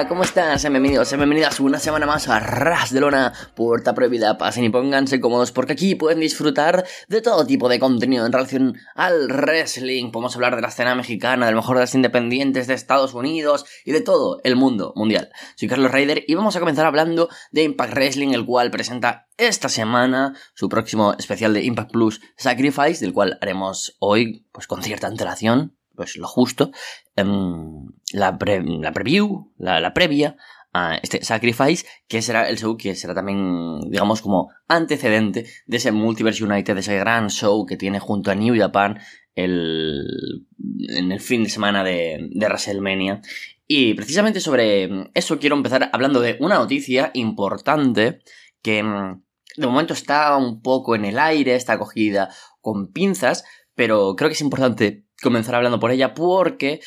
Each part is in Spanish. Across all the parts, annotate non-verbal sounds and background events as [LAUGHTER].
Hola, ¿cómo estás? Bienvenidos, bienvenidas una semana más a Ras de Lona, Puerta Prohibida. Pasen y pónganse cómodos porque aquí pueden disfrutar de todo tipo de contenido en relación al wrestling. Podemos hablar de la escena mexicana, del mejor de las independientes de Estados Unidos y de todo el mundo mundial. Soy Carlos Ryder y vamos a comenzar hablando de Impact Wrestling, el cual presenta esta semana su próximo especial de Impact Plus Sacrifice, del cual haremos hoy, pues con cierta antelación, pues lo justo, em, la, la preview, la, previa a este Sacrifice, que será el show que será también, digamos, como antecedente de ese Multiverse United, de ese gran show que tiene junto a New Japan el, en el fin de semana de, de WrestleMania. Y precisamente sobre eso quiero empezar hablando de una noticia importante que em, de momento está un poco en el aire, está cogida con pinzas, pero creo que es importante comenzar hablando por ella porque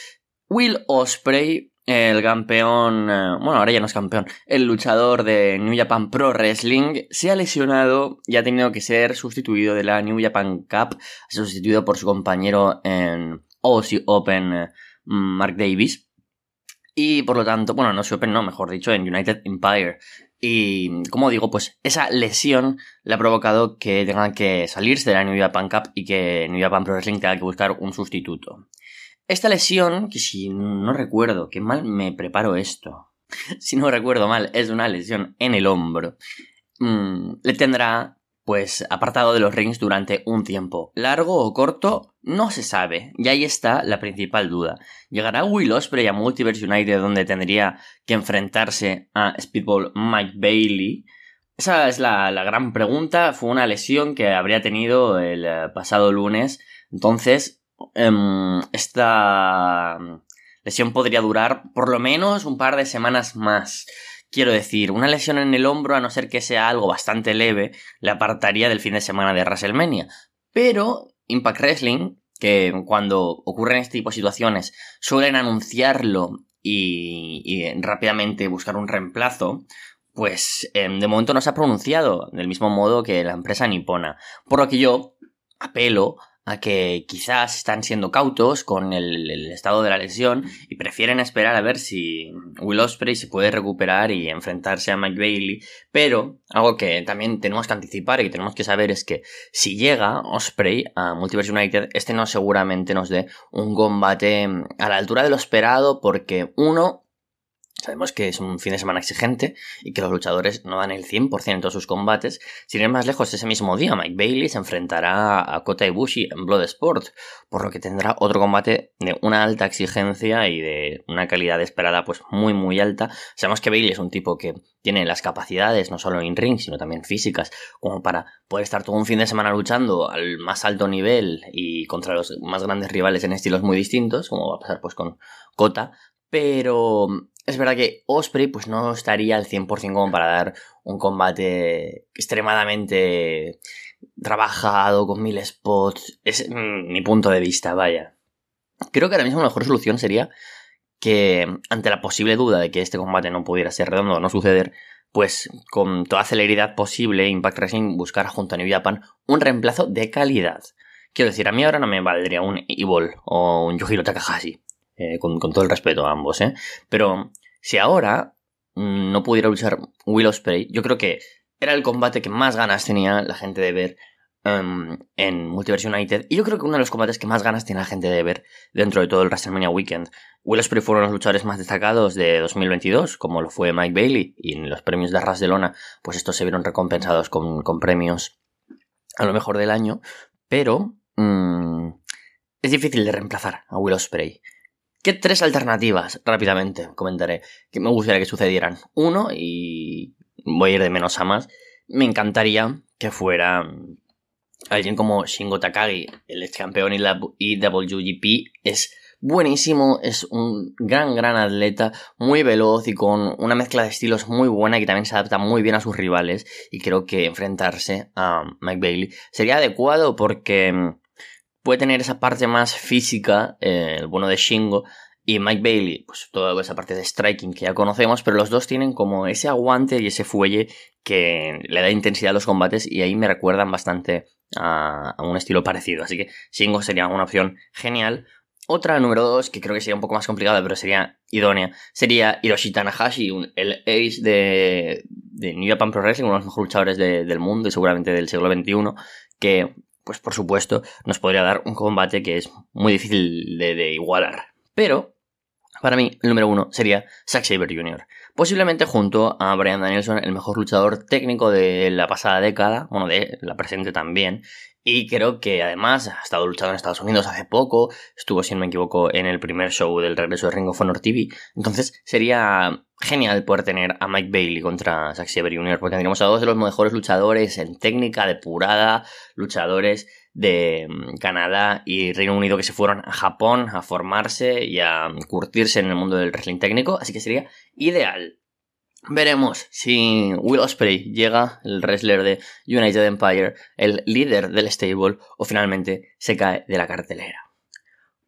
Will Osprey, el campeón, eh, bueno, ahora ya no es campeón, el luchador de New Japan Pro Wrestling, se ha lesionado y ha tenido que ser sustituido de la New Japan Cup, sustituido por su compañero en OC Open, eh, Mark Davis. Y por lo tanto, bueno, no se Open, no, mejor dicho, en United Empire. Y como digo, pues esa lesión le ha provocado que tengan que salirse de la New Japan Cup y que New Japan Pro Wrestling tenga que buscar un sustituto. Esta lesión, que si no recuerdo, que mal me preparo esto, [LAUGHS] si no recuerdo mal, es una lesión en el hombro, mm, le tendrá pues apartado de los rings durante un tiempo. Largo o corto, no se sabe. Y ahí está la principal duda. ¿Llegará Will Ospreay a Multiverse United donde tendría que enfrentarse a Speedball Mike Bailey? Esa es la, gran pregunta. Fue una lesión que habría tenido el eh, pasado lunes. Entonces, em, esta lesión podría durar por lo menos un par de semanas más. Quiero decir, una lesión en el hombro, a no ser que sea algo bastante leve, le apartaría del fin de semana de WrestleMania. Pero Impact Wrestling, que cuando ocurren este tipo de situaciones suelen anunciarlo y, rápidamente buscar un reemplazo, pues em, de momento no se ha pronunciado del mismo modo que la empresa nipona. Por lo que yo apelo a que quizás están siendo cautos con el, estado de la lesión y prefieren esperar a ver si Will Osprey se puede recuperar y enfrentarse a Mike Bailey. Pero algo que también tenemos que anticipar y que tenemos que saber es que si llega Osprey a Multiverse United, este no seguramente nos dé un combate a la altura de lo esperado porque uno Sabemos que es un fin de semana exigente y que los luchadores no dan el 100% en todos sus combates. Sin ir más lejos, ese mismo día Mike Bailey se enfrentará a Kota Ibushi en Bloodsport, por lo que tendrá otro combate de una alta exigencia y de una calidad esperada pues muy muy alta. Sabemos que Bailey es un tipo que tiene las capacidades, no solo en ring, sino también físicas, como para poder estar todo un fin de semana luchando al más alto nivel y contra los más grandes rivales en estilos muy distintos, como va a pasar pues con Kota, pero es verdad que Osprey pues no estaría al 100% como para dar un combate extremadamente trabajado, con mil spots. Es mi punto de vista, vaya. Creo que ahora mismo la mejor solución sería que ante la posible duda de que este combate no pudiera ser redondo o no suceder, pues con toda celeridad posible Impact Wrestling buscar junto a New Japan un reemplazo de calidad. Quiero decir, a mí ahora no me valdría un Evil o un Yujiro Takahashi. Eh, con, todo el respeto a ambos, ¿eh? Pero si ahora mm, no pudiera luchar Will Ospreay, yo creo que era el combate que más ganas tenía la gente de ver em, en Multiverse United. Y yo creo que uno de los combates que más ganas tiene la gente de ver dentro de todo el WrestleMania Weekend. Will Ospreay fueron los luchadores más destacados de 2022, como lo fue Mike Bailey. Y en los premios de Ras de Lona, pues estos se vieron recompensados con, premios a lo mejor del año. Pero mm, es difícil de reemplazar a Will Ospreay. ¿Qué tres alternativas, rápidamente comentaré, que me gustaría que sucedieran? Uno, y voy a ir de menos a más, me encantaría que fuera alguien como Shingo Takagi, el ex campeón y la IWGP, es buenísimo, es un gran, gran atleta, muy veloz y con una mezcla de estilos muy buena que también se adapta muy bien a sus rivales y creo que enfrentarse a Mike Bailey sería adecuado porque puede tener esa parte más física, eh, el bueno de Shingo, y Mike Bailey, pues toda esa parte de striking que ya conocemos, pero los dos tienen como ese aguante y ese fuelle que le da intensidad a los combates y ahí me recuerdan bastante a, un estilo parecido. Así que Shingo sería una opción genial. Otra, número 2, que creo que sería un poco más complicada, pero sería idónea, sería Hiroshi Tanahashi, el ace de, de New Japan Pro Wrestling, uno de los mejores luchadores del mundo y seguramente del siglo XXI, que, pues por supuesto, nos podría dar un combate que es muy difícil de, igualar. Pero, para mí, el número uno sería Zack Saber Jr. Posiblemente junto a Brian Danielson, el mejor luchador técnico de la pasada década, bueno, de la presente también, y creo que además ha estado luchando en Estados Unidos hace poco, estuvo, si no me equivoco, en el primer show del regreso de Ring of Honor TV. Entonces sería genial poder tener a Mike Bailey contra Zack Sabre Jr., porque tendríamos a dos de los mejores luchadores en técnica depurada, luchadores de mm, Canadá y Reino Unido que se fueron a Japón a formarse y a curtirse en el mundo del wrestling técnico, así que sería ideal. Veremos si Will Ospreay llega, el wrestler de United Empire, el líder del stable, o finalmente se cae de la cartelera.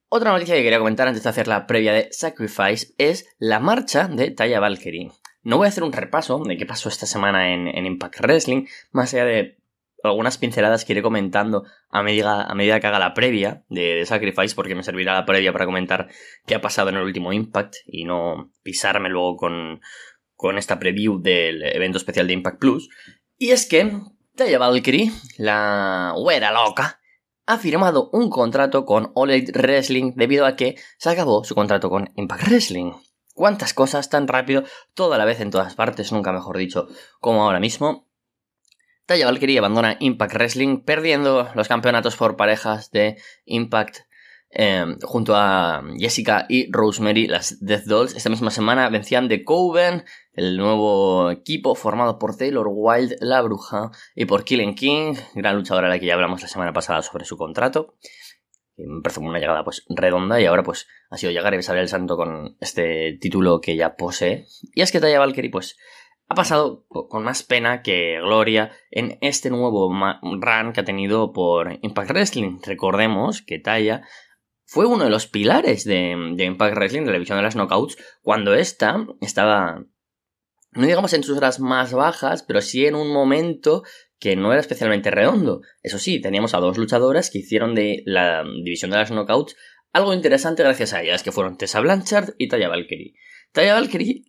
Otra noticia que quería comentar antes de hacer la previa de Sacrifice es la marcha de Taya Valkyrie. No voy a hacer un repaso de qué pasó esta semana en, Impact Wrestling, más allá de algunas pinceladas que iré comentando a medida, a medida que haga la previa de, de, Sacrifice, porque me servirá la previa para comentar qué ha pasado en el último Impact y no pisarme luego con, con esta preview del evento especial de Impact Plus. Y es que Taya Valkyrie, la güera loca, ha firmado un contrato con All Wrestling debido a que se acabó su contrato con Impact Wrestling. ¿Cuántas cosas tan rápido, toda la vez en todas partes, nunca mejor dicho, como ahora mismo? Taya Valkyrie abandona Impact Wrestling perdiendo los campeonatos por parejas de Impact Em, junto a Jessica y Rosemary, las Death Dolls, esta misma semana vencían The Coven, el nuevo equipo formado por Taylor Wilde, la bruja, y por Killing King, gran luchadora a la que ya hablamos la semana pasada sobre su contrato. me parece una llegada pues redonda y ahora pues ha sido llegar y besar el santo con este título que ya posee. Y es que Taya Valkyrie pues ha pasado con más pena que gloria en este nuevo run que ha tenido por Impact Wrestling. Recordemos que Taya fue uno de los pilares de, Impact Wrestling, de la división de las knockouts, cuando esta estaba, no digamos en sus horas más bajas, pero sí en un momento que no era especialmente redondo. Eso sí, teníamos a dos luchadoras que hicieron de la división de las knockouts algo interesante gracias a ellas, que fueron Tessa Blanchard y Taya Valkyrie. Taya Valkyrie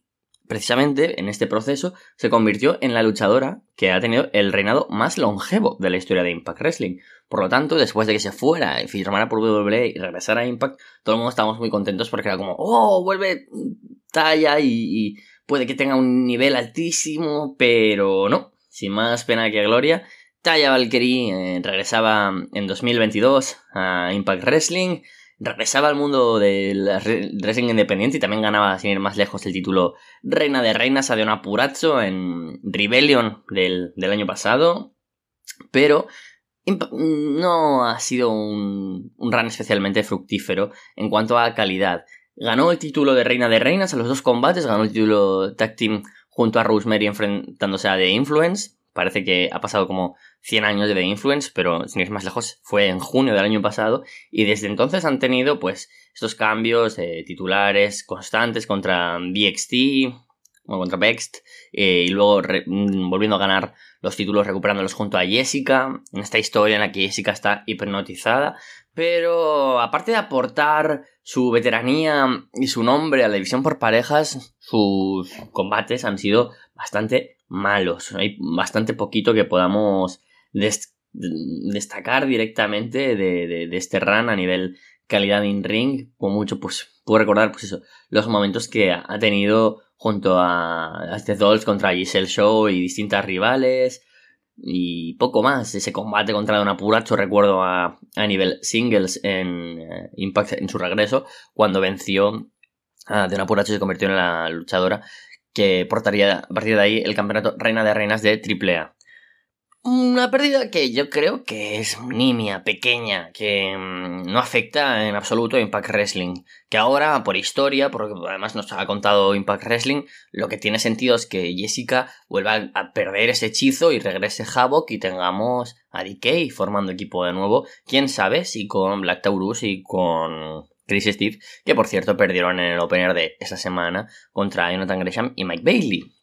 precisamente en este proceso se convirtió en la luchadora que ha tenido el reinado más longevo de la historia de Impact Wrestling. Por lo tanto, después de que se fuera y firmara por WWE y regresara a Impact, todo el mundo estábamos muy contentos porque era como, oh, vuelve talla y, puede que tenga un nivel altísimo, pero no, sin más pena que gloria. Taya Valkyrie eh, regresaba en 2022 a Impact Wrestling regresaba al mundo del wrestling independiente y también ganaba, sin ir más lejos, el título Reina de Reinas a Deona Purazzo en Rebellion del, año pasado. Pero no ha sido un, un run especialmente fructífero en cuanto a calidad. Ganó el título de Reina de Reinas a los dos combates, ganó el título Tag Team junto a Rosemary enfrentándose a The Influence. Parece que ha pasado como 100 años de The Influence, pero sin ir más lejos, fue en junio del año pasado y desde entonces han tenido pues estos cambios de titulares constantes contra BXT, o contra Bext, eh, y luego mm, volviendo a ganar los títulos recuperándolos junto a Jessica, en esta historia en la que Jessica está hipnotizada, pero aparte de aportar su veteranía y su nombre a la división por parejas, sus combates han sido bastante malos. Hay bastante poquito que podamos destacar directamente de, este run a nivel calidad in ring, mucho, pues puedo recordar pues los momentos que ha tenido junto a, este Dolls contra Giselle Show y distintas rivales y poco más. Ese combate contra Don Apuracho recuerdo a, a nivel singles en eh, Impact en su regreso, cuando venció a Don Apuracho y se convirtió en la luchadora que portaría a partir de ahí el campeonato Reina de Reinas de AAA. Una pérdida que yo creo que es nimia, pequeña, que mm, no afecta en absoluto a Impact Wrestling. Que ahora, por historia, porque además nos ha contado Impact Wrestling, lo que tiene sentido es que Jessica vuelva a perder ese hechizo y regrese Havoc y tengamos a DK formando equipo de nuevo. Quién sabe si con Black Taurus y con Chris Steve, que por cierto perdieron en el opener de esa semana contra Jonathan Gresham y Mike Bailey.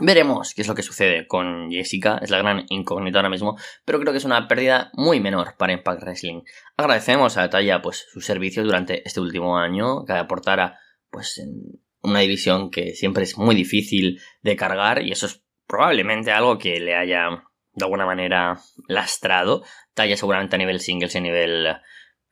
Veremos qué es lo que sucede con Jessica, es la gran incógnita ahora mismo, pero creo que es una pérdida muy menor para Impact Wrestling. Agradecemos a Taya pues sus servicios durante este último año, que aportara pues en una división que siempre es muy difícil de cargar y eso es probablemente algo que le haya de alguna manera lastrado. Taya seguramente a nivel singles y a nivel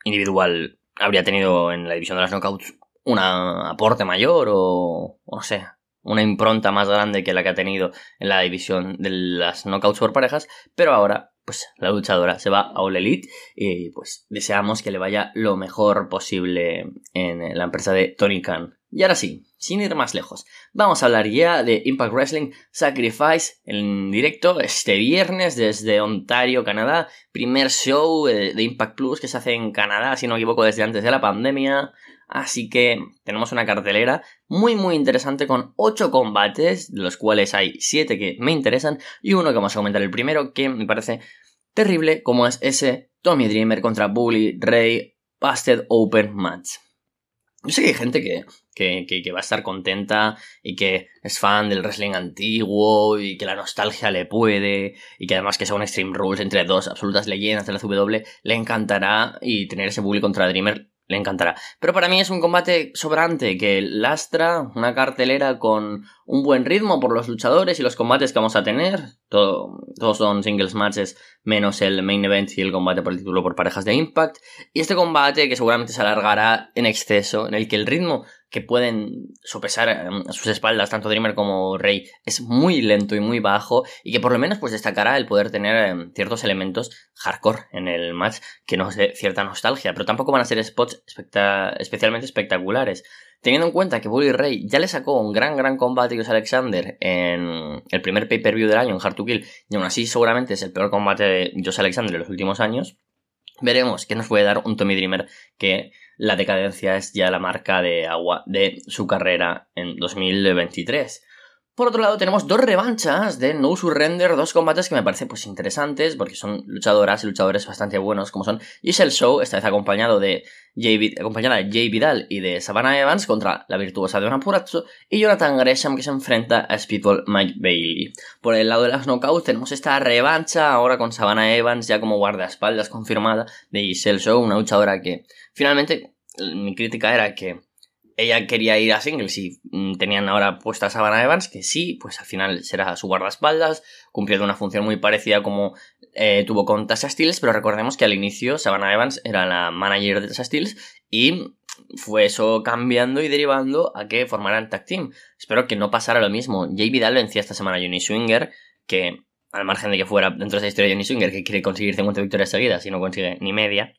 individual habría tenido en la división de las knockouts un aporte mayor o, o no sé, una impronta más grande que la que ha tenido en la división de las knockouts por parejas, pero ahora pues la luchadora se va a All Elite y pues deseamos que le vaya lo mejor posible en la empresa de Tony Khan. Y ahora sí, sin ir más lejos, vamos a hablar ya de Impact Wrestling Sacrifice en directo este viernes desde Ontario, Canadá. Primer show de Impact Plus que se hace en Canadá, si no me equivoco, desde antes de la pandemia. Así que tenemos una cartelera muy muy interesante con 8 combates, de los cuales hay 7 que me interesan y uno que vamos a comentar el primero que me parece terrible, como es ese Tommy Dreamer contra Bully Ray Busted Open Match. Yo sé que hay gente que, que, va a estar contenta y que es fan del wrestling antiguo y que la nostalgia le puede y que además que sea un Extreme Rules entre dos absolutas leyendas de la CW le encantará y tener ese Bully contra Dreamer le encantará. Pero para mí es un combate sobrante que lastra una cartelera con un buen ritmo por los luchadores y los combates que vamos a tener. todos son singles matches menos el main event y el combate por el título por parejas de Impact. Y este combate que seguramente se alargará en exceso, en el que el ritmo que pueden sopesar em, a sus espaldas tanto Dreamer como Rey es muy lento y muy bajo y que por lo menos pues destacará el poder tener em, ciertos elementos hardcore en el match que nos dé cierta nostalgia, pero tampoco van a ser spots especialmente espectaculares. Teniendo en cuenta que Bully Ray ya le sacó un gran, gran combate a Alexander en el primer pay-per-view del año en Hard to Kill, y aún así seguramente es el peor combate de Josh Alexander en los últimos años, veremos qué nos puede dar un Tommy Dreamer que la decadencia es ya la marca de agua de su carrera en 2023. Por otro lado, tenemos dos revanchas de No Surrender, dos combates que me parecen pues interesantes, porque son luchadoras y luchadores bastante buenos, como son Giselle Show, esta vez acompañado de acompañada de Jay Vidal y de Savannah Evans contra la virtuosa de Purazzo, y Jonathan Gresham que se enfrenta a Speedball Mike Bailey. Por el lado de las knockouts tenemos esta revancha ahora con Savannah Evans ya como guardaespaldas confirmada de Giselle Show, una luchadora que finalmente mi crítica era que ella quería ir a singles y mm, tenían ahora puesta a Savannah Evans, que sí, pues al final será su guardaespaldas, cumpliendo una función muy parecida como eh, tuvo con Tasha Steels, pero recordemos que al inicio Savannah Evans era la manager de Tasha Steels y fue eso cambiando y derivando a que formaran tag team. Espero que no pasara lo mismo. Jay Vidal vencía esta semana a Johnny Swinger, que al margen de que fuera dentro de esa historia de Johnny Swinger, que quiere conseguir 50 victorias seguidas y no consigue ni media,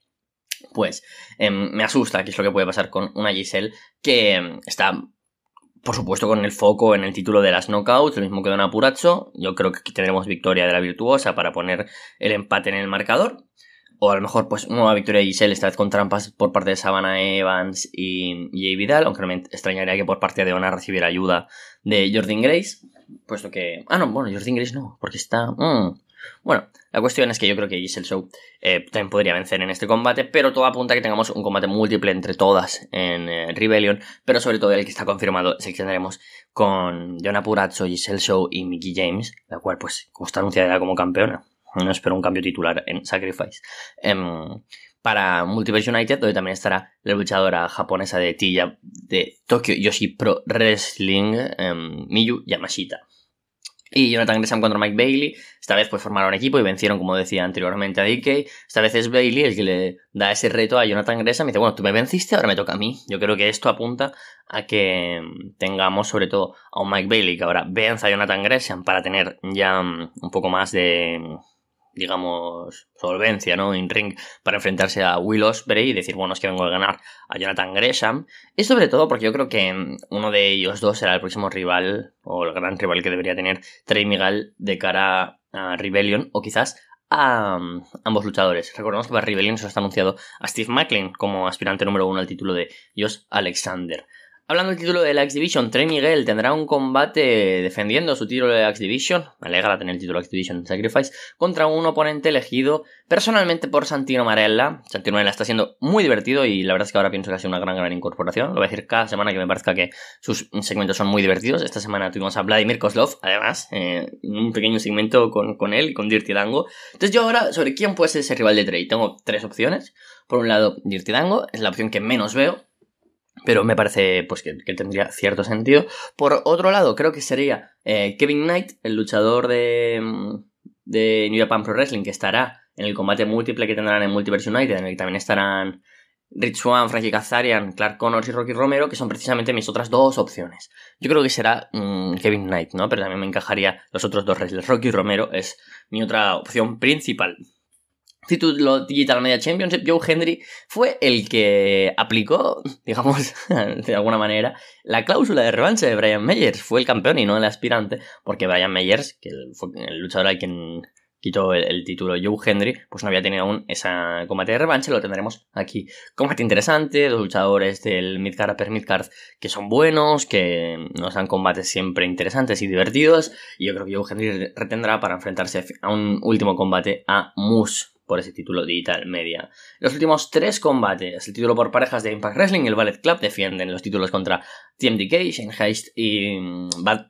pues em, me asusta qué es lo que puede pasar con una Giselle que em, está, por supuesto, con el foco en el título de las knockouts, lo mismo que Don Apuracho. Yo creo que aquí tendremos victoria de la virtuosa para poner el empate en el marcador. O a lo mejor, pues, nueva victoria de Giselle, esta vez con trampas por parte de Savannah Evans y Jay Vidal, aunque no me extrañaría que por parte de Ona recibiera ayuda de Jordan Grace, puesto que... Ah, no, bueno, Jordan Grace no, porque está... Mm, bueno, la cuestión es que yo creo que Giselle Show eh, también podría vencer en este combate, pero todo apunta a que tengamos un combate múltiple entre todas en eh, Rebellion, pero sobre todo el que está confirmado es que tendremos con Jonah Purazzo, Giselle Show y Mickey James, la cual pues como está anunciada como campeona. No espero un cambio titular en Sacrifice. Em, para Multiverse United, donde también estará la luchadora japonesa de Tilla de Tokyo Yoshi Pro Wrestling, em, Miyu Yamashita y Jonathan Gresham contra Mike Bailey. Esta vez pues formaron equipo y vencieron, como decía anteriormente, a DK. Esta vez es Bailey el que le da ese reto a Jonathan Gresham y dice, bueno, tú me venciste, ahora me toca a mí. Yo creo que esto apunta a que tengamos sobre todo a un Mike Bailey que ahora venza a Jonathan Gresham para tener ya mm, un poco más de digamos, solvencia, ¿no? En ring para enfrentarse a Will Ospreay y decir, bueno, es que vengo a ganar a Jonathan Gresham. Y sobre todo porque yo creo que uno de ellos dos será el próximo rival, o el gran rival que debería tener Trey Miguel de cara a Rebellion, o quizás a um, ambos luchadores. Recordemos que para Rebellion se está anunciado a Steve Macklin como aspirante número uno al título de Josh Alexander. Hablando del título de la X Division, Trey Miguel tendrá un combate defendiendo su título de la X Division, me alegra tener el título de X Division en Sacrifice, contra un oponente elegido personalmente por Santino Marella. Santino Marella está siendo muy divertido y la verdad es que ahora pienso que ha sido una gran, gran incorporación. Lo voy a decir cada semana que me parezca que sus segmentos son muy divertidos. Esta semana tuvimos a Vladimir Kozlov, además, eh, un pequeño segmento con, con él con Dirty Dango. Entonces yo ahora, sobre quién puede ser ese rival de Trey, tengo tres opciones. Por un lado, Dirty Dango, es la opción que menos veo pero me parece pues que, tendría cierto sentido. Por otro lado, creo que sería eh, Kevin Knight, el luchador de, mm, de New Japan Pro Wrestling, que estará en el combate múltiple que tendrán en Multiverse United, en el que también estarán Rich Swan, Frankie Kazarian, Clark Connors y Rocky Romero, que son precisamente mis otras dos opciones. Yo creo que será mm, Kevin Knight, ¿no? Pero también me encajaría los otros dos wrestlers. Rocky Romero es mi otra opción principal título Digital Media Championship, Joe Henry fue el que aplicó, digamos, [LAUGHS] de alguna manera, la cláusula de revancha de Brian Meyers. Fue el campeón y no el aspirante, porque Brian Meyers, que fue el luchador al quien quitó el, título Joe Henry, pues no había tenido aún ese combate de revancha, lo tendremos aquí. Combate interesante, dos luchadores del Midcard Upper Midcard que son buenos, que nos dan combates siempre interesantes y divertidos, y yo creo que Joe Henry retendrá para enfrentarse a un último combate a Moose por ese título Digital Media. Los últimos tres combates, el título por parejas de Impact Wrestling y el Ballet Club defienden los títulos contra TMDK, Shane Heist y mm, Bad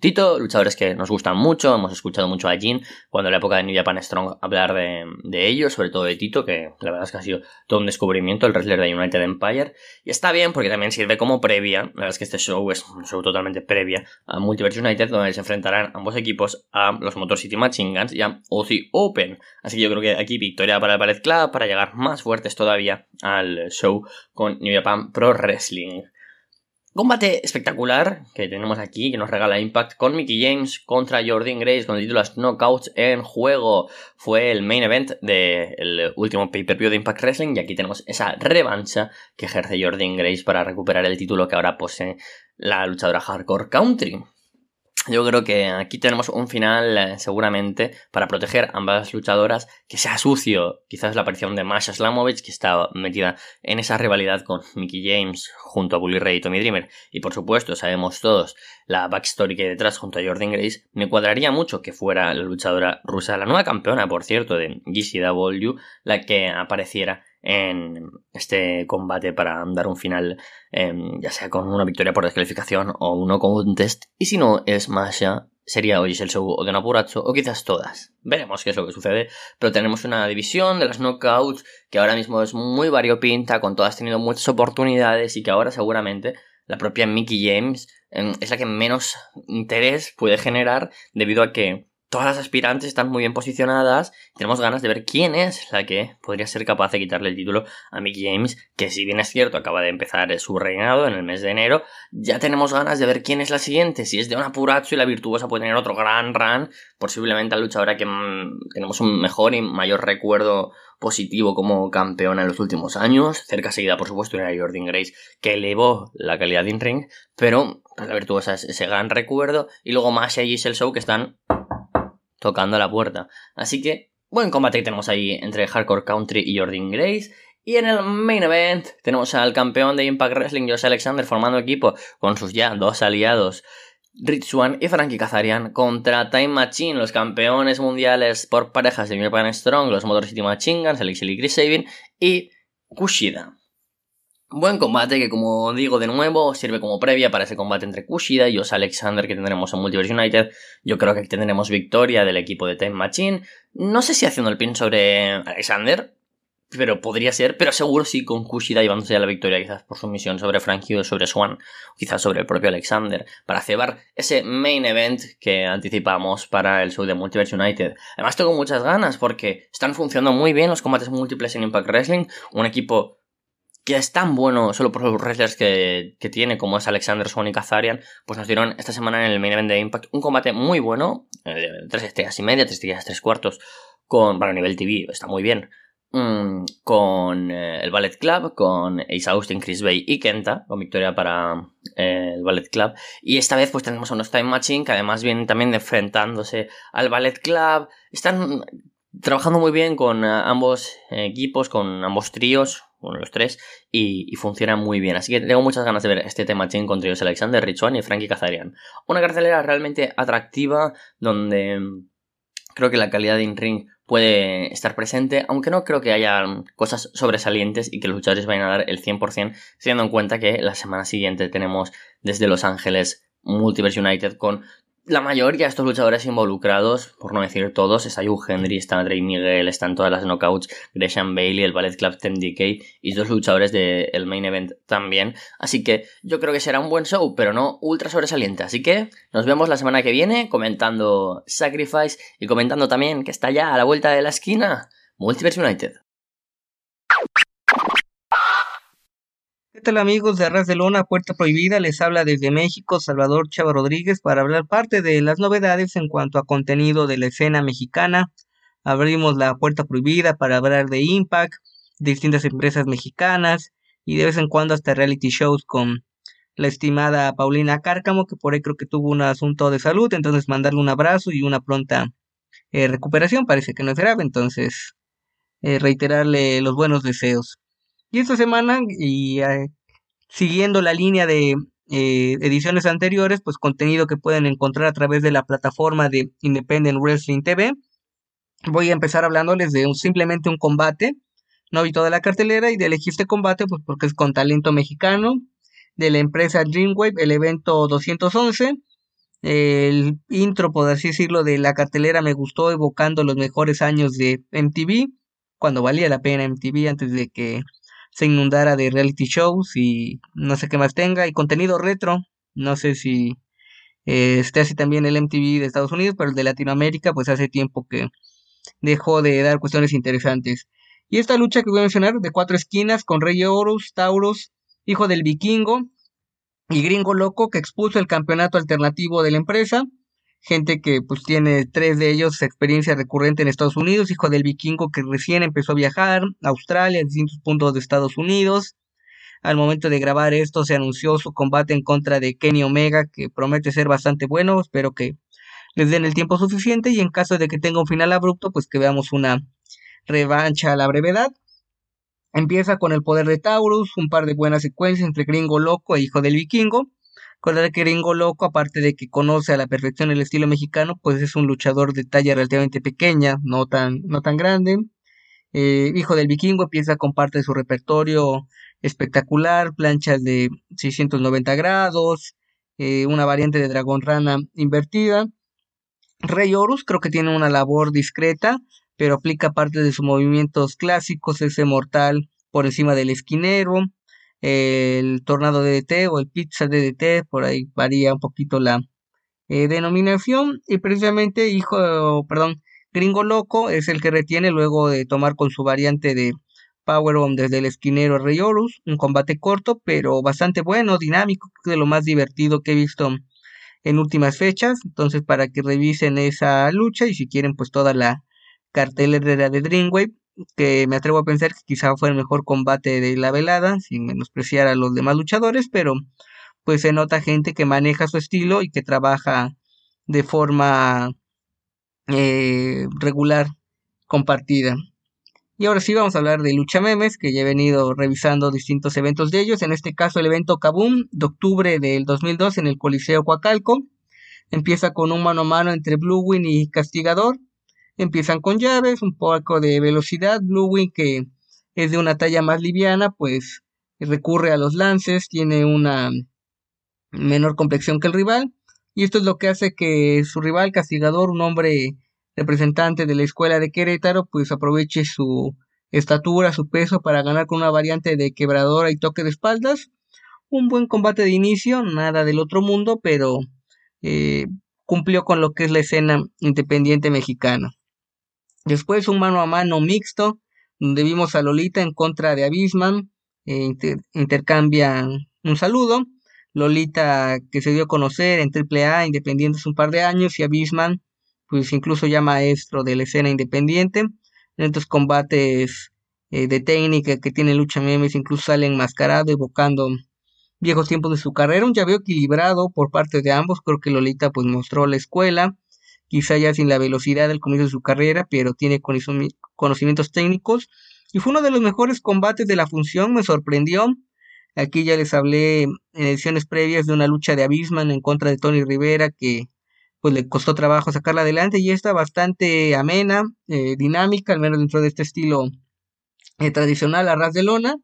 Tito, luchadores que nos gustan mucho, hemos escuchado mucho a Jin cuando en la época de New Japan Strong hablar de, ellos, sobre todo de Tito, que la verdad es que ha sido todo un descubrimiento, el wrestler de United Empire, y está bien porque también sirve como previa, la verdad es que este show es un show totalmente previa a Multiverse United, donde se enfrentarán ambos equipos a los Motor City Machine Guns y a OC Open, así que yo creo que aquí victoria para el Ballet Club para llegar más fuertes todavía al show con New Japan Pro Wrestling. Combate espectacular que tenemos aquí, que nos regala Impact con Mickey James contra Jordan Grace con el título Knockouts en juego. Fue el main event del último pay-per-view de Impact Wrestling y aquí tenemos esa revancha que ejerce Jordan Grace para recuperar el título que ahora posee la luchadora Hardcore Country. Yo creo que aquí tenemos un final eh, seguramente para proteger a ambas luchadoras que sea sucio. Quizás la aparición de Masha Slamovich que está metida en esa rivalidad con Mickey James junto a Bully Ray y Tommy Dreamer. Y por supuesto sabemos todos la backstory que hay detrás junto a Jordan Grace. Me cuadraría mucho que fuera la luchadora rusa, la nueva campeona por cierto de GCW, la que apareciera en este combate para dar un final, em, ya sea con una victoria por descalificación o un test. Y si no es Masha, sería hoy el show o de Napuracho o quizás todas. Veremos qué es lo que sucede. Pero tenemos una división de las knockouts que ahora mismo es muy variopinta, con todas teniendo muchas oportunidades y que ahora seguramente la propia Mickey James em, es la que menos interés puede generar debido a que todas las aspirantes están muy bien posicionadas. Tenemos ganas de ver quién es la que podría ser capaz de quitarle el título a Mickey James, que si bien es cierto, acaba de empezar su reinado en el mes de enero. Ya tenemos ganas de ver quién es la siguiente. Si es de una Puracho y la Virtuosa puede tener otro gran run, posiblemente la luchadora que mm, tenemos un mejor y mayor recuerdo positivo como campeona en los últimos años. Cerca seguida, por supuesto, era Jordan Grace, que elevó la calidad de in-ring, pero la Virtuosa es ese gran recuerdo. Y luego Masha y Giselle Show que están tocando la puerta. Así que, buen combate que tenemos ahí entre Hardcore Country y Jordan Grace. Y en el main event tenemos al campeón de Impact Wrestling, Josh Alexander, formando equipo con sus ya dos aliados, Rich Swan y Frankie Kazarian, contra Time Machine, los campeones mundiales por parejas de New Strong, los Motor City Machine Guns, Alex y Chris Sabin, y Kushida. Buen combate que, como digo de nuevo, sirve como previa para ese combate entre Kushida y Os Alexander que tendremos en Multiverse United. Yo creo que tendremos victoria del equipo de Time Machine. No sé si haciendo el pin sobre Alexander, pero podría ser, pero seguro sí con Kushida llevándose a la victoria, quizás por su misión sobre Frankie o sobre Swan, quizás sobre el propio Alexander, para cebar ese main event que anticipamos para el show de Multiverse United. Además, tengo muchas ganas porque están funcionando muy bien los combates múltiples en Impact Wrestling, un equipo que es tan bueno solo por los wrestlers que, tiene, como es Alexander Swan y Kazarian, pues nos dieron esta semana en el main event de Impact un combate muy bueno, eh, tres estrellas y media, tres estrellas, tres cuartos, con, para nivel TV, está muy bien, mm, con eh, el Ballet Club, con Ace Austin, Chris Bay y Kenta, con victoria para eh, el Ballet Club, y esta vez pues tenemos a unos Time Machine que además vienen también enfrentándose al Ballet Club, están trabajando muy bien con ambos equipos, con ambos tríos, de los tres, y, funciona muy bien. Así que tengo muchas ganas de ver este tema chain contra ellos Alexander Richwan y Frankie Kazarian. Una cartelera realmente atractiva donde mm, creo que la calidad de in-ring puede estar presente, aunque no creo que haya cosas sobresalientes y que los luchadores vayan a dar el 100%, teniendo en cuenta que la semana siguiente tenemos desde Los Ángeles Multiverse United con la mayoría de estos luchadores involucrados, por no decir todos, está Hugh Henry, está Drake Miguel, están todas las knockouts, Gresham Bailey, el Ballet Club Team DK y dos luchadores del main event también. Así que yo creo que será un buen show, pero no ultra sobresaliente. Así que nos vemos la semana que viene comentando Sacrifice y comentando también que está ya a la vuelta de la esquina Multiverse United. ¿Qué tal amigos de Arras de Lona, Puerta Prohibida? Les habla desde México Salvador Chava Rodríguez para hablar parte de las novedades en cuanto a contenido de la escena mexicana. Abrimos la Puerta Prohibida para hablar de Impact, distintas empresas mexicanas y de vez en cuando hasta reality shows con la estimada Paulina Cárcamo, que por ahí creo que tuvo un asunto de salud, entonces mandarle un abrazo y una pronta eh, recuperación, parece que no es grave, entonces eh, reiterarle los buenos deseos. Y esta semana, y eh, siguiendo la línea de eh, ediciones anteriores, pues contenido que pueden encontrar a través de la plataforma de Independent Wrestling TV. Voy a empezar hablándoles de un, simplemente un combate. No vi toda la cartelera y de elegir este combate, pues porque es con talento mexicano, de la empresa Dreamwave, el evento 211. El intro, por así decirlo, de la cartelera me gustó, evocando los mejores años de MTV, cuando valía la pena MTV antes de que se inundara de reality shows y no sé qué más tenga y contenido retro. No sé si eh, esté así también el MTV de Estados Unidos, pero el de Latinoamérica pues hace tiempo que dejó de dar cuestiones interesantes. Y esta lucha que voy a mencionar de cuatro esquinas con Rey Horus, Taurus, hijo del vikingo y gringo loco que expuso el campeonato alternativo de la empresa gente que pues tiene tres de ellos experiencia recurrente en Estados Unidos, hijo del vikingo que recién empezó a viajar a Australia, a distintos puntos de Estados Unidos. Al momento de grabar esto se anunció su combate en contra de Kenny Omega, que promete ser bastante bueno, espero que les den el tiempo suficiente y en caso de que tenga un final abrupto, pues que veamos una revancha a la brevedad. Empieza con el poder de Taurus, un par de buenas secuencias entre Gringo Loco e Hijo del Vikingo Recordar que Gringo Loco, aparte de que conoce a la perfección el estilo mexicano, pues es un luchador de talla relativamente pequeña, no tan, no tan grande. Eh, hijo del Vikingo empieza con parte de su repertorio espectacular, planchas de 690 grados, eh, una variante de dragón rana invertida. Rey Horus creo que tiene una labor discreta, pero aplica parte de sus movimientos clásicos, ese mortal por encima del esquinero, el tornado DDT o el pizza DDT, por ahí varía un poquito la eh, denominación, y precisamente hijo, perdón, gringo loco es el que retiene luego de tomar con su variante de Power Bomb desde el esquinero Rey Horus, un combate corto pero bastante bueno, dinámico, de lo más divertido que he visto en últimas fechas, entonces para que revisen esa lucha y si quieren pues toda la cartelera de Dreamwave que me atrevo a pensar que quizá fue el mejor combate de la velada, sin menospreciar a los demás luchadores, pero pues se nota gente que maneja su estilo y que trabaja de forma eh, regular, compartida. Y ahora sí vamos a hablar de lucha memes, que ya he venido revisando distintos eventos de ellos, en este caso el evento Kaboom de octubre del 2002 en el Coliseo Coacalco. Empieza con un mano a mano entre Blue Win y Castigador, Empiezan con llaves, un poco de velocidad. Blue Wing, que es de una talla más liviana, pues recurre a los lances, tiene una menor complexión que el rival. Y esto es lo que hace que su rival castigador, un hombre representante de la escuela de Querétaro, pues aproveche su estatura, su peso para ganar con una variante de quebradora y toque de espaldas. Un buen combate de inicio, nada del otro mundo, pero eh, cumplió con lo que es la escena independiente mexicana. Después un mano a mano mixto, donde vimos a Lolita en contra de Abisman, e intercambian un saludo. Lolita que se dio a conocer en AAA Independiente hace un par de años y Abisman, pues incluso ya maestro de la escena independiente. En estos combates eh, de técnica que tiene lucha memes, incluso sale enmascarado, evocando viejos tiempos de su carrera. Un llaveo equilibrado por parte de ambos. Creo que Lolita pues mostró la escuela quizá ya sin la velocidad del comienzo de su carrera, pero tiene conocimientos técnicos y fue uno de los mejores combates de la función, me sorprendió. Aquí ya les hablé en ediciones previas de una lucha de Abisman en contra de Tony Rivera que pues le costó trabajo sacarla adelante y está bastante amena, eh, dinámica, al menos dentro de este estilo eh, tradicional a ras de lona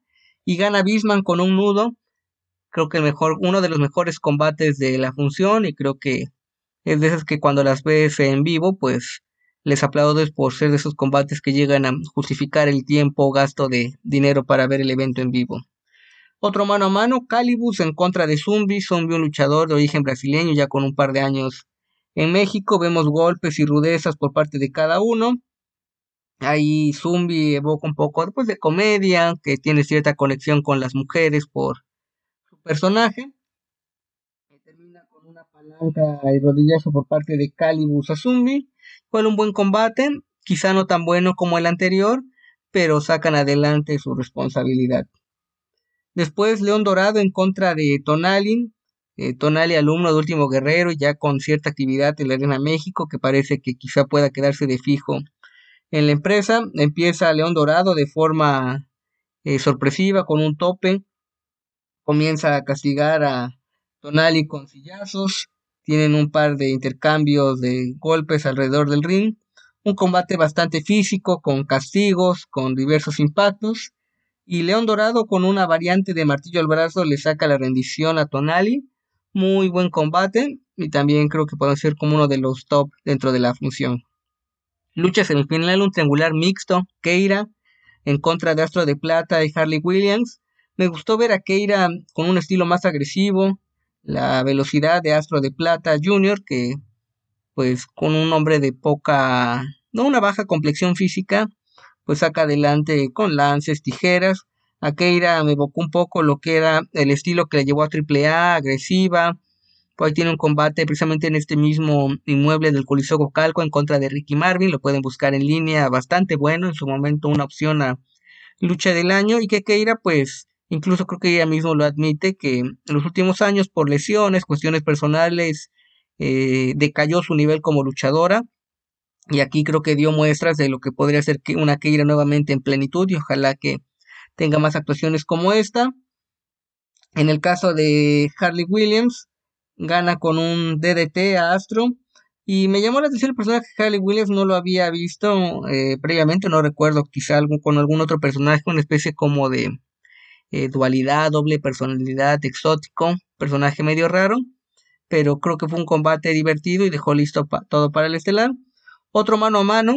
y gana Bisman con un nudo. Creo que el mejor, uno de los mejores combates de la función y creo que es de esas que cuando las ves en vivo, pues les aplaudes por ser de esos combates que llegan a justificar el tiempo o gasto de dinero para ver el evento en vivo. Otro mano a mano, Calibus en contra de Zumbi, Zumbi un luchador de origen brasileño ya con un par de años en México. Vemos golpes y rudezas por parte de cada uno. Ahí Zumbi evoca un poco pues, de comedia, que tiene cierta conexión con las mujeres por su personaje. Y rodillazo por parte de Calibus a Zumbi. Fue un buen combate, quizá no tan bueno como el anterior, pero sacan adelante su responsabilidad. Después León Dorado en contra de Tonalin. Eh, Tonali, alumno de Último Guerrero, ya con cierta actividad en la Arena México, que parece que quizá pueda quedarse de fijo en la empresa. Empieza León Dorado de forma eh, sorpresiva con un tope. Comienza a castigar a Tonali con sillazos. Tienen un par de intercambios de golpes alrededor del ring. Un combate bastante físico, con castigos, con diversos impactos. Y León Dorado con una variante de martillo al brazo le saca la rendición a Tonali. Muy buen combate y también creo que puede ser como uno de los top dentro de la función. Lucha semifinal, un triangular mixto, Keira en contra de Astro de Plata y Harley Williams. Me gustó ver a Keira con un estilo más agresivo, la velocidad de Astro de Plata Jr., que pues con un hombre de poca, no una baja complexión física, pues saca adelante con lances, tijeras. A Keira me evocó un poco lo que era el estilo que le llevó a AAA, agresiva, Hoy tiene un combate precisamente en este mismo inmueble del Coliseo Gocalco en contra de Ricky Marvin. Lo pueden buscar en línea, bastante bueno. En su momento una opción a lucha del año. Y que Keira, pues, incluso creo que ella mismo lo admite, que en los últimos años, por lesiones, cuestiones personales, eh, decayó su nivel como luchadora. Y aquí creo que dio muestras de lo que podría ser una Keira nuevamente en plenitud. Y ojalá que tenga más actuaciones como esta. En el caso de Harley Williams, gana con un DDT a Astro. Y me llamó la atención el personaje de Harley Williams, no lo había visto eh, previamente, no recuerdo, quizá con algún otro personaje, una especie como de eh, dualidad, doble personalidad, exótico, personaje medio raro, pero creo que fue un combate divertido y dejó listo todo para el estelar. Otro mano a mano,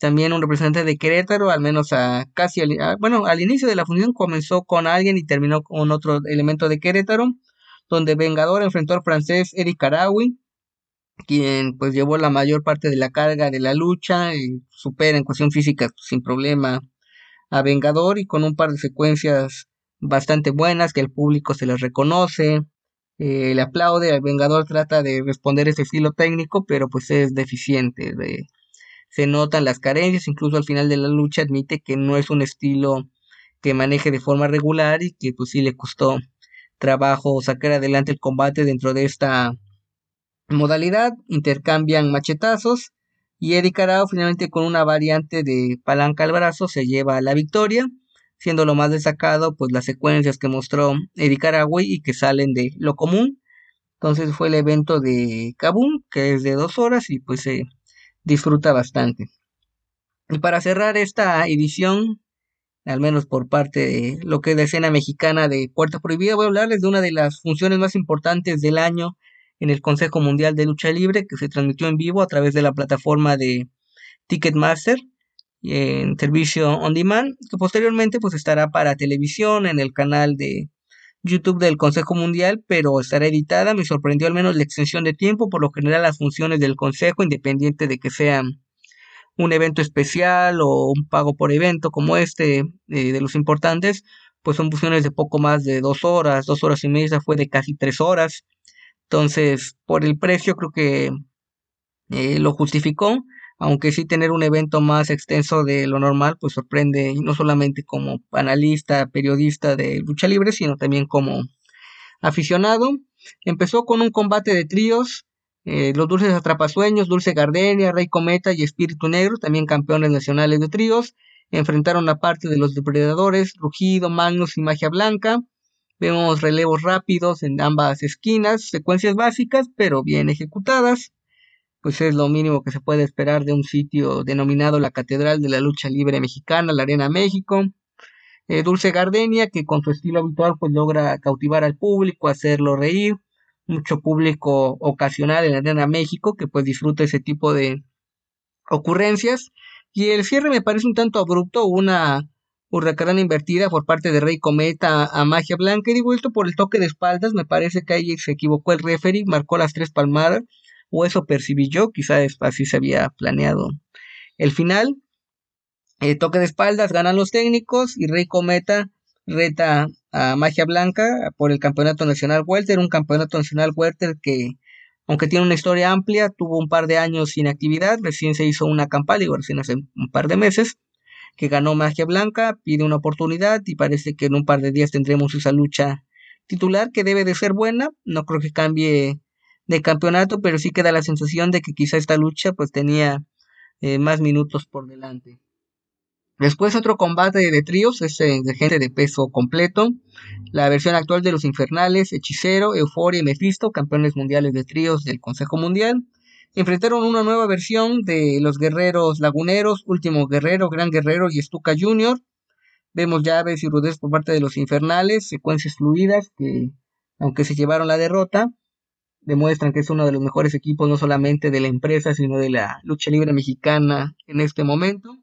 también un representante de Querétaro, al menos a casi, bueno, al inicio de la función comenzó con alguien y terminó con otro elemento de Querétaro donde Vengador enfrentó al francés Eric Arawi, quien pues llevó la mayor parte de la carga de la lucha y supera en cuestión física sin problema a Vengador y con un par de secuencias bastante buenas que el público se les reconoce, eh, le aplaude, al Vengador trata de responder ese estilo técnico, pero pues es deficiente, se notan las carencias, incluso al final de la lucha admite que no es un estilo que maneje de forma regular y que pues sí le costó trabajo sacar adelante el combate dentro de esta modalidad. Intercambian machetazos y Eric Arao finalmente con una variante de palanca al brazo se lleva la victoria, siendo lo más destacado pues las secuencias que mostró Eric Arawi y que salen de lo común. Entonces fue el evento de Kabum, que es de dos horas y pues se disfruta bastante. Y para cerrar esta edición al menos por parte de lo que es la escena mexicana de Puerta Prohibida, voy a hablarles de una de las funciones más importantes del año en el Consejo Mundial de Lucha Libre, que se transmitió en vivo a través de la plataforma de Ticketmaster en servicio on demand, que posteriormente pues estará para televisión en el canal de YouTube del Consejo Mundial, pero estará editada. Me sorprendió al menos la extensión de tiempo, por lo general las funciones del Consejo, independiente de que sean un evento especial o un pago por evento como este eh, de los importantes, pues son funciones de poco más de dos horas, dos horas y media, fue de casi tres horas. Entonces, por el precio creo que eh, lo justificó, aunque sí tener un evento más extenso de lo normal, pues sorprende no solamente como analista, periodista de lucha libre, sino también como aficionado. Empezó con un combate de tríos eh, los Dulces Atrapasueños, Dulce Gardenia, Rey Cometa y Espíritu Negro, también campeones nacionales de tríos. enfrentaron a parte de los depredadores, Rugido, Magnus y Magia Blanca. Vemos relevos rápidos en ambas esquinas, secuencias básicas pero bien ejecutadas. Pues es lo mínimo que se puede esperar de un sitio denominado la Catedral de la Lucha Libre Mexicana, la Arena México. Eh, Dulce Gardenia, que con su estilo habitual pues logra cautivar al público, hacerlo reír. Mucho público ocasional en la Arena México que pues disfruta ese tipo de ocurrencias. Y el cierre me parece un tanto abrupto, una huracán invertida por parte de Rey Cometa a Magia Blanca. Y digo esto por el toque de espaldas, me parece que ahí se equivocó el referee, marcó las tres palmadas, o eso percibí yo, quizás así se había planeado el final. Eh, toque de espaldas, ganan los técnicos y Rey Cometa reta a Magia Blanca por el Campeonato Nacional Welter, un Campeonato Nacional Welter que, aunque tiene una historia amplia, tuvo un par de años sin actividad, recién se hizo una campaña, digo, recién hace un par de meses, que ganó Magia Blanca, pide una oportunidad y parece que en un par de días tendremos esa lucha titular que debe de ser buena, no creo que cambie de campeonato, pero sí queda la sensación de que quizá esta lucha pues tenía eh, más minutos por delante. Después otro combate de tríos, es de gente de peso completo. La versión actual de los Infernales, Hechicero, Euforia y Mephisto, campeones mundiales de tríos del Consejo Mundial. Enfrentaron una nueva versión de los Guerreros Laguneros, Último Guerrero, Gran Guerrero y Stuka Jr. Vemos llaves y rudez por parte de los Infernales, secuencias fluidas que, aunque se llevaron la derrota, demuestran que es uno de los mejores equipos no solamente de la empresa, sino de la lucha libre mexicana en este momento.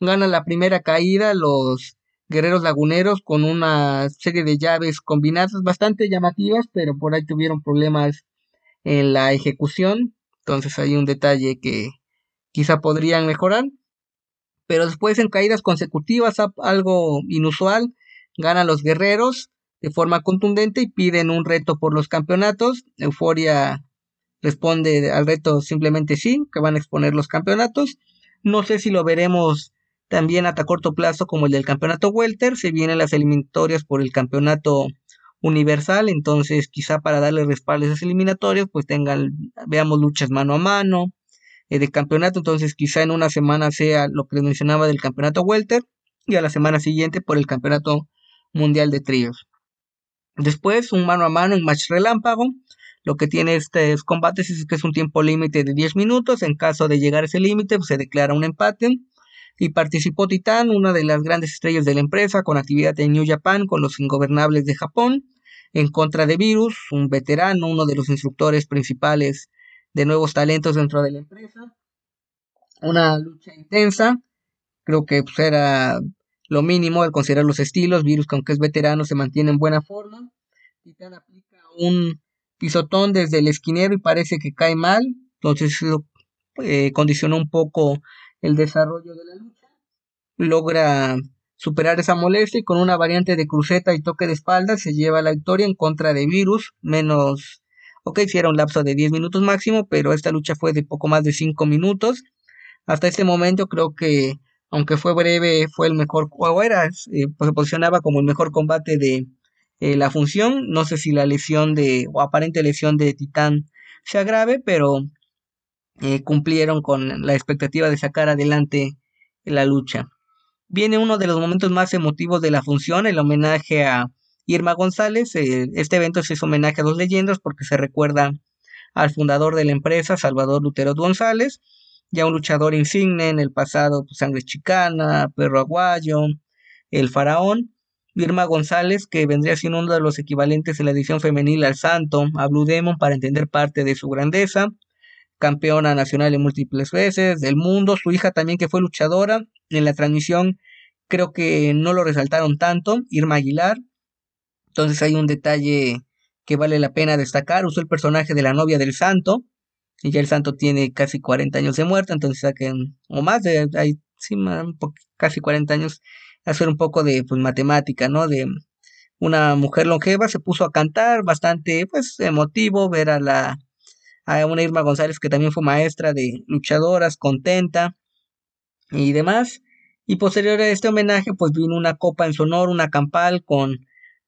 Gana la primera caída los guerreros laguneros con una serie de llaves combinadas bastante llamativas, pero por ahí tuvieron problemas en la ejecución. Entonces hay un detalle que quizá podrían mejorar. Pero después en caídas consecutivas, algo inusual, ganan los guerreros de forma contundente y piden un reto por los campeonatos. Euforia responde al reto simplemente sí, que van a exponer los campeonatos. No sé si lo veremos también a corto plazo como el del campeonato welter, se vienen las eliminatorias por el campeonato universal, entonces quizá para darle respaldo a esas eliminatorias, pues tengan, veamos luchas mano a mano eh, de campeonato, entonces quizá en una semana sea lo que les mencionaba del campeonato welter y a la semana siguiente por el campeonato mundial de tríos. Después un mano a mano en match relámpago, lo que tiene estos combates es que es un tiempo límite de 10 minutos, en caso de llegar a ese límite pues se declara un empate. Y participó Titán, una de las grandes estrellas de la empresa, con actividad en New Japan con los ingobernables de Japón, en contra de Virus, un veterano, uno de los instructores principales de nuevos talentos dentro de la empresa. Una lucha intensa, creo que pues, era lo mínimo al considerar los estilos. Virus, que aunque es veterano, se mantiene en buena forma. Titán aplica un pisotón desde el esquinero y parece que cae mal, entonces eso eh, condicionó un poco el desarrollo de la lucha, logra superar esa molestia y con una variante de cruceta y toque de espalda se lleva la victoria en contra de Virus, menos, ok, si era un lapso de 10 minutos máximo, pero esta lucha fue de poco más de 5 minutos. Hasta este momento creo que, aunque fue breve, fue el mejor, o era, eh, pues se posicionaba como el mejor combate de eh, la función. No sé si la lesión de, o aparente lesión de Titán sea grave, pero eh, cumplieron con la expectativa de sacar adelante la lucha. Viene uno de los momentos más emotivos de la función, el homenaje a Irma González. Eh, este evento es homenaje a dos leyendas porque se recuerda al fundador de la empresa, Salvador Lutero González, ya un luchador insigne en el pasado, pues, Sangre Chicana, Perro Aguayo, El Faraón. Irma González, que vendría siendo uno de los equivalentes en la edición femenil al Santo, a Blue Demon para entender parte de su grandeza campeona nacional en múltiples veces del mundo, su hija también que fue luchadora, en la transmisión creo que no lo resaltaron tanto, Irma Aguilar, entonces hay un detalle que vale la pena destacar, usó el personaje de la novia del santo, y ya el santo tiene casi 40 años de muerte, entonces o más de, hay, sí, casi 40 años, hacer un poco de pues, matemática, ¿no? De una mujer longeva, se puso a cantar, bastante, pues, emotivo, ver a la a una Irma González que también fue maestra de luchadoras, contenta y demás. Y posterior a este homenaje, pues vino una copa en su honor, una campal con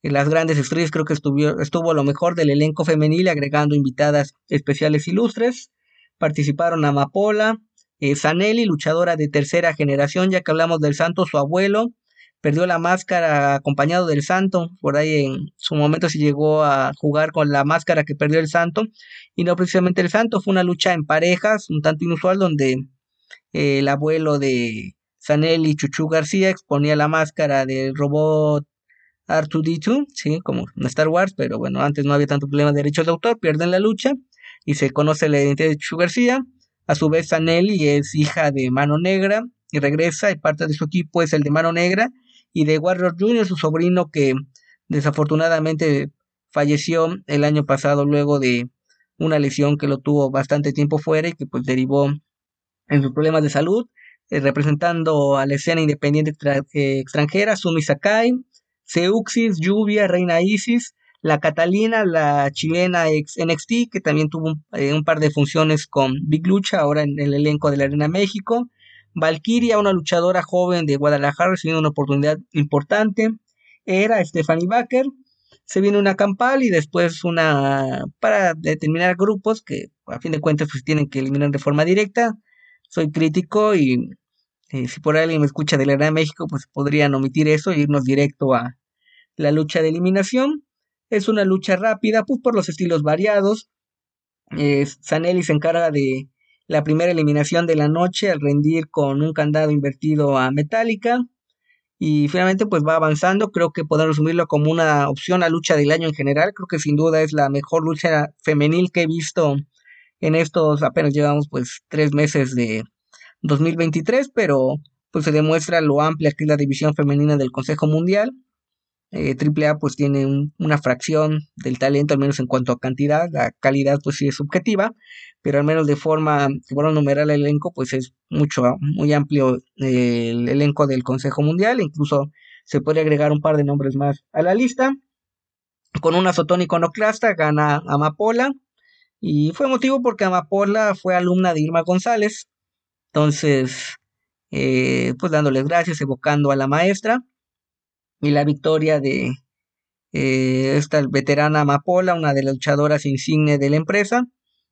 las grandes estrellas, creo que estuvo, estuvo lo mejor del elenco femenil, agregando invitadas especiales ilustres. Participaron Amapola, Eh, Zanelli, luchadora de tercera generación, ya que hablamos del santo, su abuelo, perdió la máscara acompañado del santo, por ahí en su momento se llegó a jugar con la máscara que perdió el santo, y no precisamente el santo, fue una lucha en parejas, un tanto inusual, donde eh, el abuelo de Zanelli, Chuchu García, exponía la máscara del robot R2D2, sí, como Star Wars, pero bueno, antes no había tanto problema de derechos de autor, pierden la lucha y se conoce la identidad de Chuchu García. A su vez, Zanelli es hija de Mano Negra y regresa y parte de su equipo es el de Mano Negra y de Warrior Jr., su sobrino que desafortunadamente falleció el año pasado luego de una lesión que lo tuvo bastante tiempo fuera y que pues derivó en sus problemas de salud, eh, representando a la escena independiente eh, extranjera, Sumi Sakai, Seuxis, Lluvia, Reina Isis, la Catalina, la chilena ex NXT, que también tuvo eh, un, par de funciones con Big Lucha, ahora en el elenco de la Arena México. Valkyria, una luchadora joven de Guadalajara, recibiendo una oportunidad importante. Era Stephanie Baker. Se viene una campal y después una para determinar grupos que a fin de cuentas pues tienen que eliminar de forma directa. Soy crítico y eh, si por alguien me escucha de la Arena México, pues podrían omitir eso e irnos directo a la lucha de eliminación. Es una lucha rápida, pues por los estilos variados. Eh, Sanelli se encarga de la primera eliminación de la noche al rendir con un candado invertido a Metallica. Y finalmente pues va avanzando, creo que podemos resumirlo como una opción a lucha del año en general, creo que sin duda es la mejor lucha femenil que he visto en estos, apenas llevamos pues tres meses de 2023, pero pues se demuestra lo amplia que es la división femenina del Consejo Mundial eh, AAA pues tiene una fracción del talento, al menos en cuanto a cantidad, la calidad pues sí es subjetiva, pero al menos de forma, bueno, numerar el elenco, pues es mucho, muy amplio eh, el elenco del Consejo Mundial, incluso se puede agregar un par de nombres más a la lista. Con un azotón iconoclasta gana Amapola, y fue motivo porque Amapola fue alumna de Irma González, entonces, eh, pues dándoles gracias, evocando a la maestra y la victoria de eh, esta veterana Amapola, una de las luchadoras insignes de la empresa.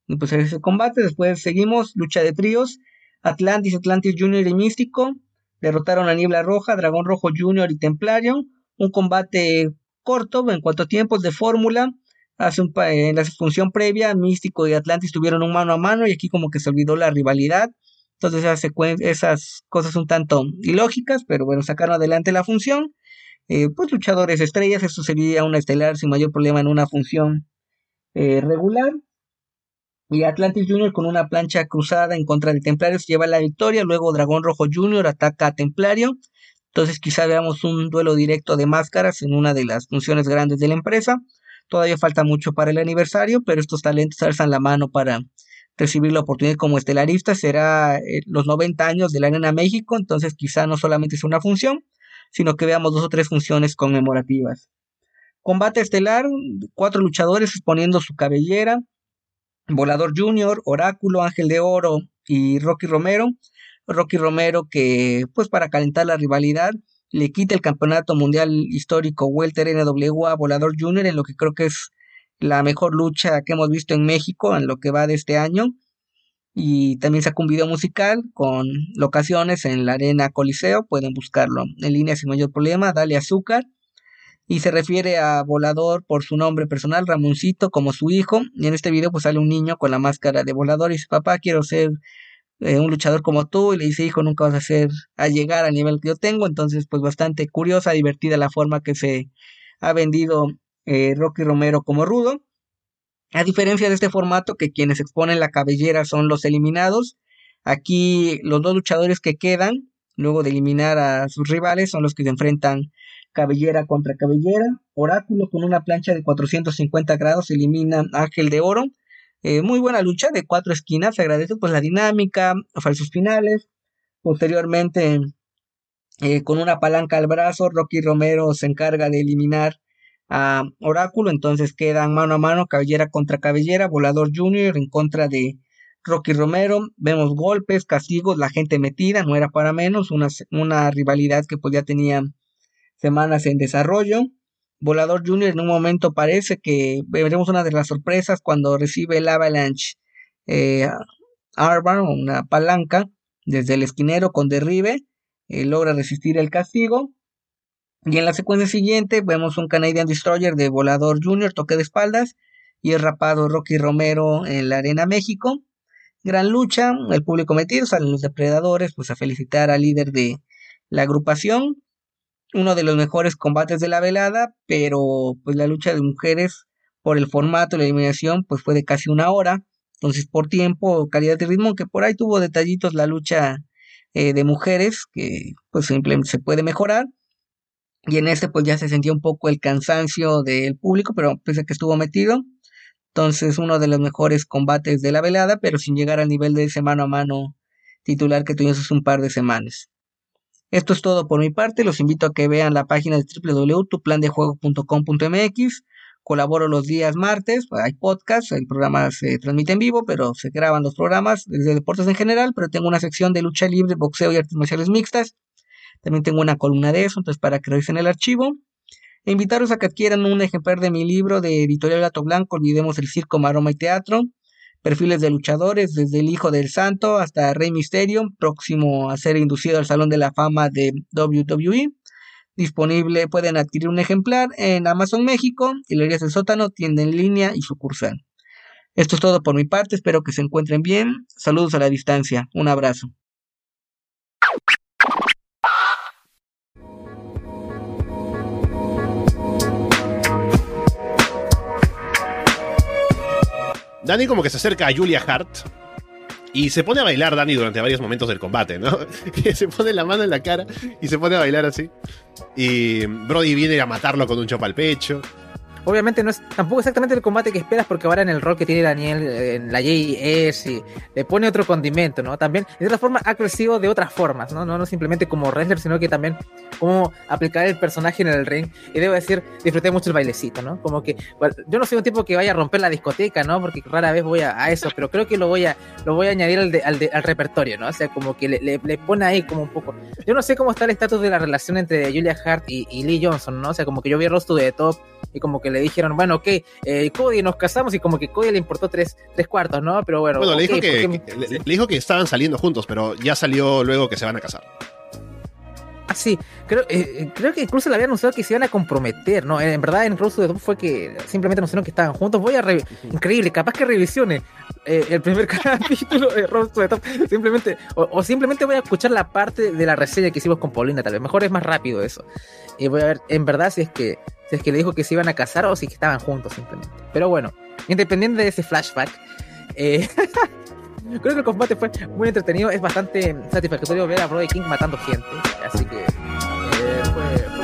Y pues ese combate, después seguimos, lucha de tríos, Atlantis, Atlantis Junior y Místico, derrotaron a Niebla Roja, Dragón Rojo Junior y Templario, un combate corto en cuanto a tiempos de fórmula, hace un, en la función previa, Místico y Atlantis tuvieron un mano a mano y aquí como que se olvidó la rivalidad, entonces esas, esas cosas un tanto ilógicas, pero bueno, sacaron adelante la función, eh, pues luchadores estrellas, esto sería una estelar sin mayor problema en una función eh, regular. Y Atlantis Junior con una plancha cruzada en contra de Templario se lleva la victoria. Luego Dragón Rojo Junior ataca a Templario. Entonces quizá veamos un duelo directo de máscaras en una de las funciones grandes de la empresa. Todavía falta mucho para el aniversario, pero estos talentos alzan la mano para recibir la oportunidad como estelarista. Será eh, los 90 años de la Arena México, entonces quizá no solamente es una función, sino que veamos dos o tres funciones conmemorativas. Combate estelar, cuatro luchadores exponiendo su cabellera, Volador Junior, Oráculo, Ángel de Oro y Rocky Romero. Rocky Romero que, pues para calentar la rivalidad, le quita el campeonato mundial histórico Welter NW a Volador Junior en lo que creo que es la mejor lucha que hemos visto en México en lo que va de este año y también sacó un video musical con locaciones en la arena Coliseo, pueden buscarlo en línea sin mayor problema, Dale Azúcar, y se refiere a Volador por su nombre personal, Ramoncito, como su hijo, y en este video pues sale un niño con la máscara de Volador y dice, papá, quiero ser eh, un luchador como tú, y le dice, hijo, nunca vas a ser, a llegar al nivel que yo tengo, entonces pues bastante curiosa, divertida la forma que se ha vendido eh, Rocky Romero como rudo. A diferencia de este formato, que quienes exponen la cabellera son los eliminados, aquí los dos luchadores que quedan, luego de eliminar a sus rivales, son los que se enfrentan cabellera contra cabellera. Oráculo con una plancha de 450 grados elimina Ángel de Oro. Eh, muy buena lucha de cuatro esquinas, se agradece pues la dinámica, falsos finales. Posteriormente, eh, con una palanca al brazo, Rocky Romero se encarga de eliminar a Oráculo, entonces quedan mano a mano, cabellera contra cabellera, Volador Junior en contra de Rocky Romero, vemos golpes, castigos, la gente metida, no era para menos, una, una rivalidad que pues ya tenía semanas en desarrollo. Volador Junior en un momento parece que veremos una de las sorpresas cuando recibe el Avalanche eh, una palanca, desde el esquinero con derribe, eh, logra resistir el castigo. Y en la secuencia siguiente vemos un Canadian Destroyer de Volador Junior, toque de espaldas, y el rapado Rocky Romero en la Arena México. Gran lucha, el público metido, salen los depredadores, pues a felicitar al líder de la agrupación. Uno de los mejores combates de la velada, pero pues la lucha de mujeres por el formato, la eliminación, pues fue de casi una hora. Entonces, por tiempo, calidad de ritmo, que por ahí tuvo detallitos la lucha eh, de mujeres, que pues simplemente se puede mejorar. Y en este, pues ya se sentía un poco el cansancio del público, pero pese a que estuvo metido. Entonces, uno de los mejores combates de la velada, pero sin llegar al nivel de ese mano a mano titular que tuvimos hace un par de semanas. Esto es todo por mi parte. Los invito a que vean la página de www.tuplandejuego.com.mx Colaboro los días martes, hay podcast, el programa se transmite en vivo, pero se graban los programas desde deportes en general, pero tengo una sección de lucha libre, boxeo y artes marciales mixtas. También tengo una columna de eso, entonces para que revisen el archivo. E invitaros a que adquieran un ejemplar de mi libro de Editorial Gato Blanco, Olvidemos el Circo, Maroma y Teatro. Perfiles de luchadores, desde el Hijo del Santo hasta Rey Misterio, próximo a ser inducido al Salón de la Fama de WWE disponible. Pueden adquirir un ejemplar en Amazon México, y Galerías del Sótano, tienda en línea y sucursal. Esto es todo por mi parte, espero que se encuentren bien. Saludos a la distancia, un abrazo. Dani como que se acerca a Julia Hart y se pone a bailar Dani durante varios momentos del combate, ¿no? [LAUGHS] se pone la mano en la cara y se pone a bailar así. Y Brody viene a matarlo con un chopa al pecho. Obviamente no es tampoco exactamente el combate que esperas porque ahora en el rol que tiene Daniel en la JS y le pone otro condimento, ¿no? También de otra forma ha de otras formas, ¿no? No, no simplemente como wrestler, sino que también como aplicar el personaje en el ring. Y debo decir, disfruté mucho el bailecito, ¿no? Como que yo no soy un tipo que vaya a romper la discoteca, ¿no? Porque rara vez voy a, eso, pero creo que lo voy a lo voy a añadir al, al, repertorio, ¿no? O sea, como que le, le, pone ahí como un poco. Yo no sé cómo está el estatus de la relación entre Julia Hart y, Lee Johnson, ¿no? O sea, como que yo vi el rostro de Top y como que le dijeron, bueno, ok, eh, Cody nos casamos y como que Cody le importó tres, tres cuartos, ¿no? Pero bueno. Bueno, le, dijo que, le, dijo que estaban saliendo juntos, pero ya salió luego que se van a casar. Ah, sí, creo, eh, eh, creo que incluso le habían anunciado que se iban a comprometer, ¿no? En verdad, en Top fue que simplemente anunciaron que estaban juntos. Voy a increíble, capaz que revisione el primer [LAUGHS] capítulo de Top. Simplemente, o, simplemente voy a escuchar la parte de la reseña que hicimos con Paulina, tal vez. Mejor es más rápido eso. Y voy a ver, en verdad, si es que si es que le dijo que se iban a casar o si que estaban juntos simplemente. Pero bueno, independiente de ese flashback, eh, [LAUGHS] creo que el combate fue muy entretenido. Es bastante satisfactorio ver a Brody King matando gente. Así que eh, fue,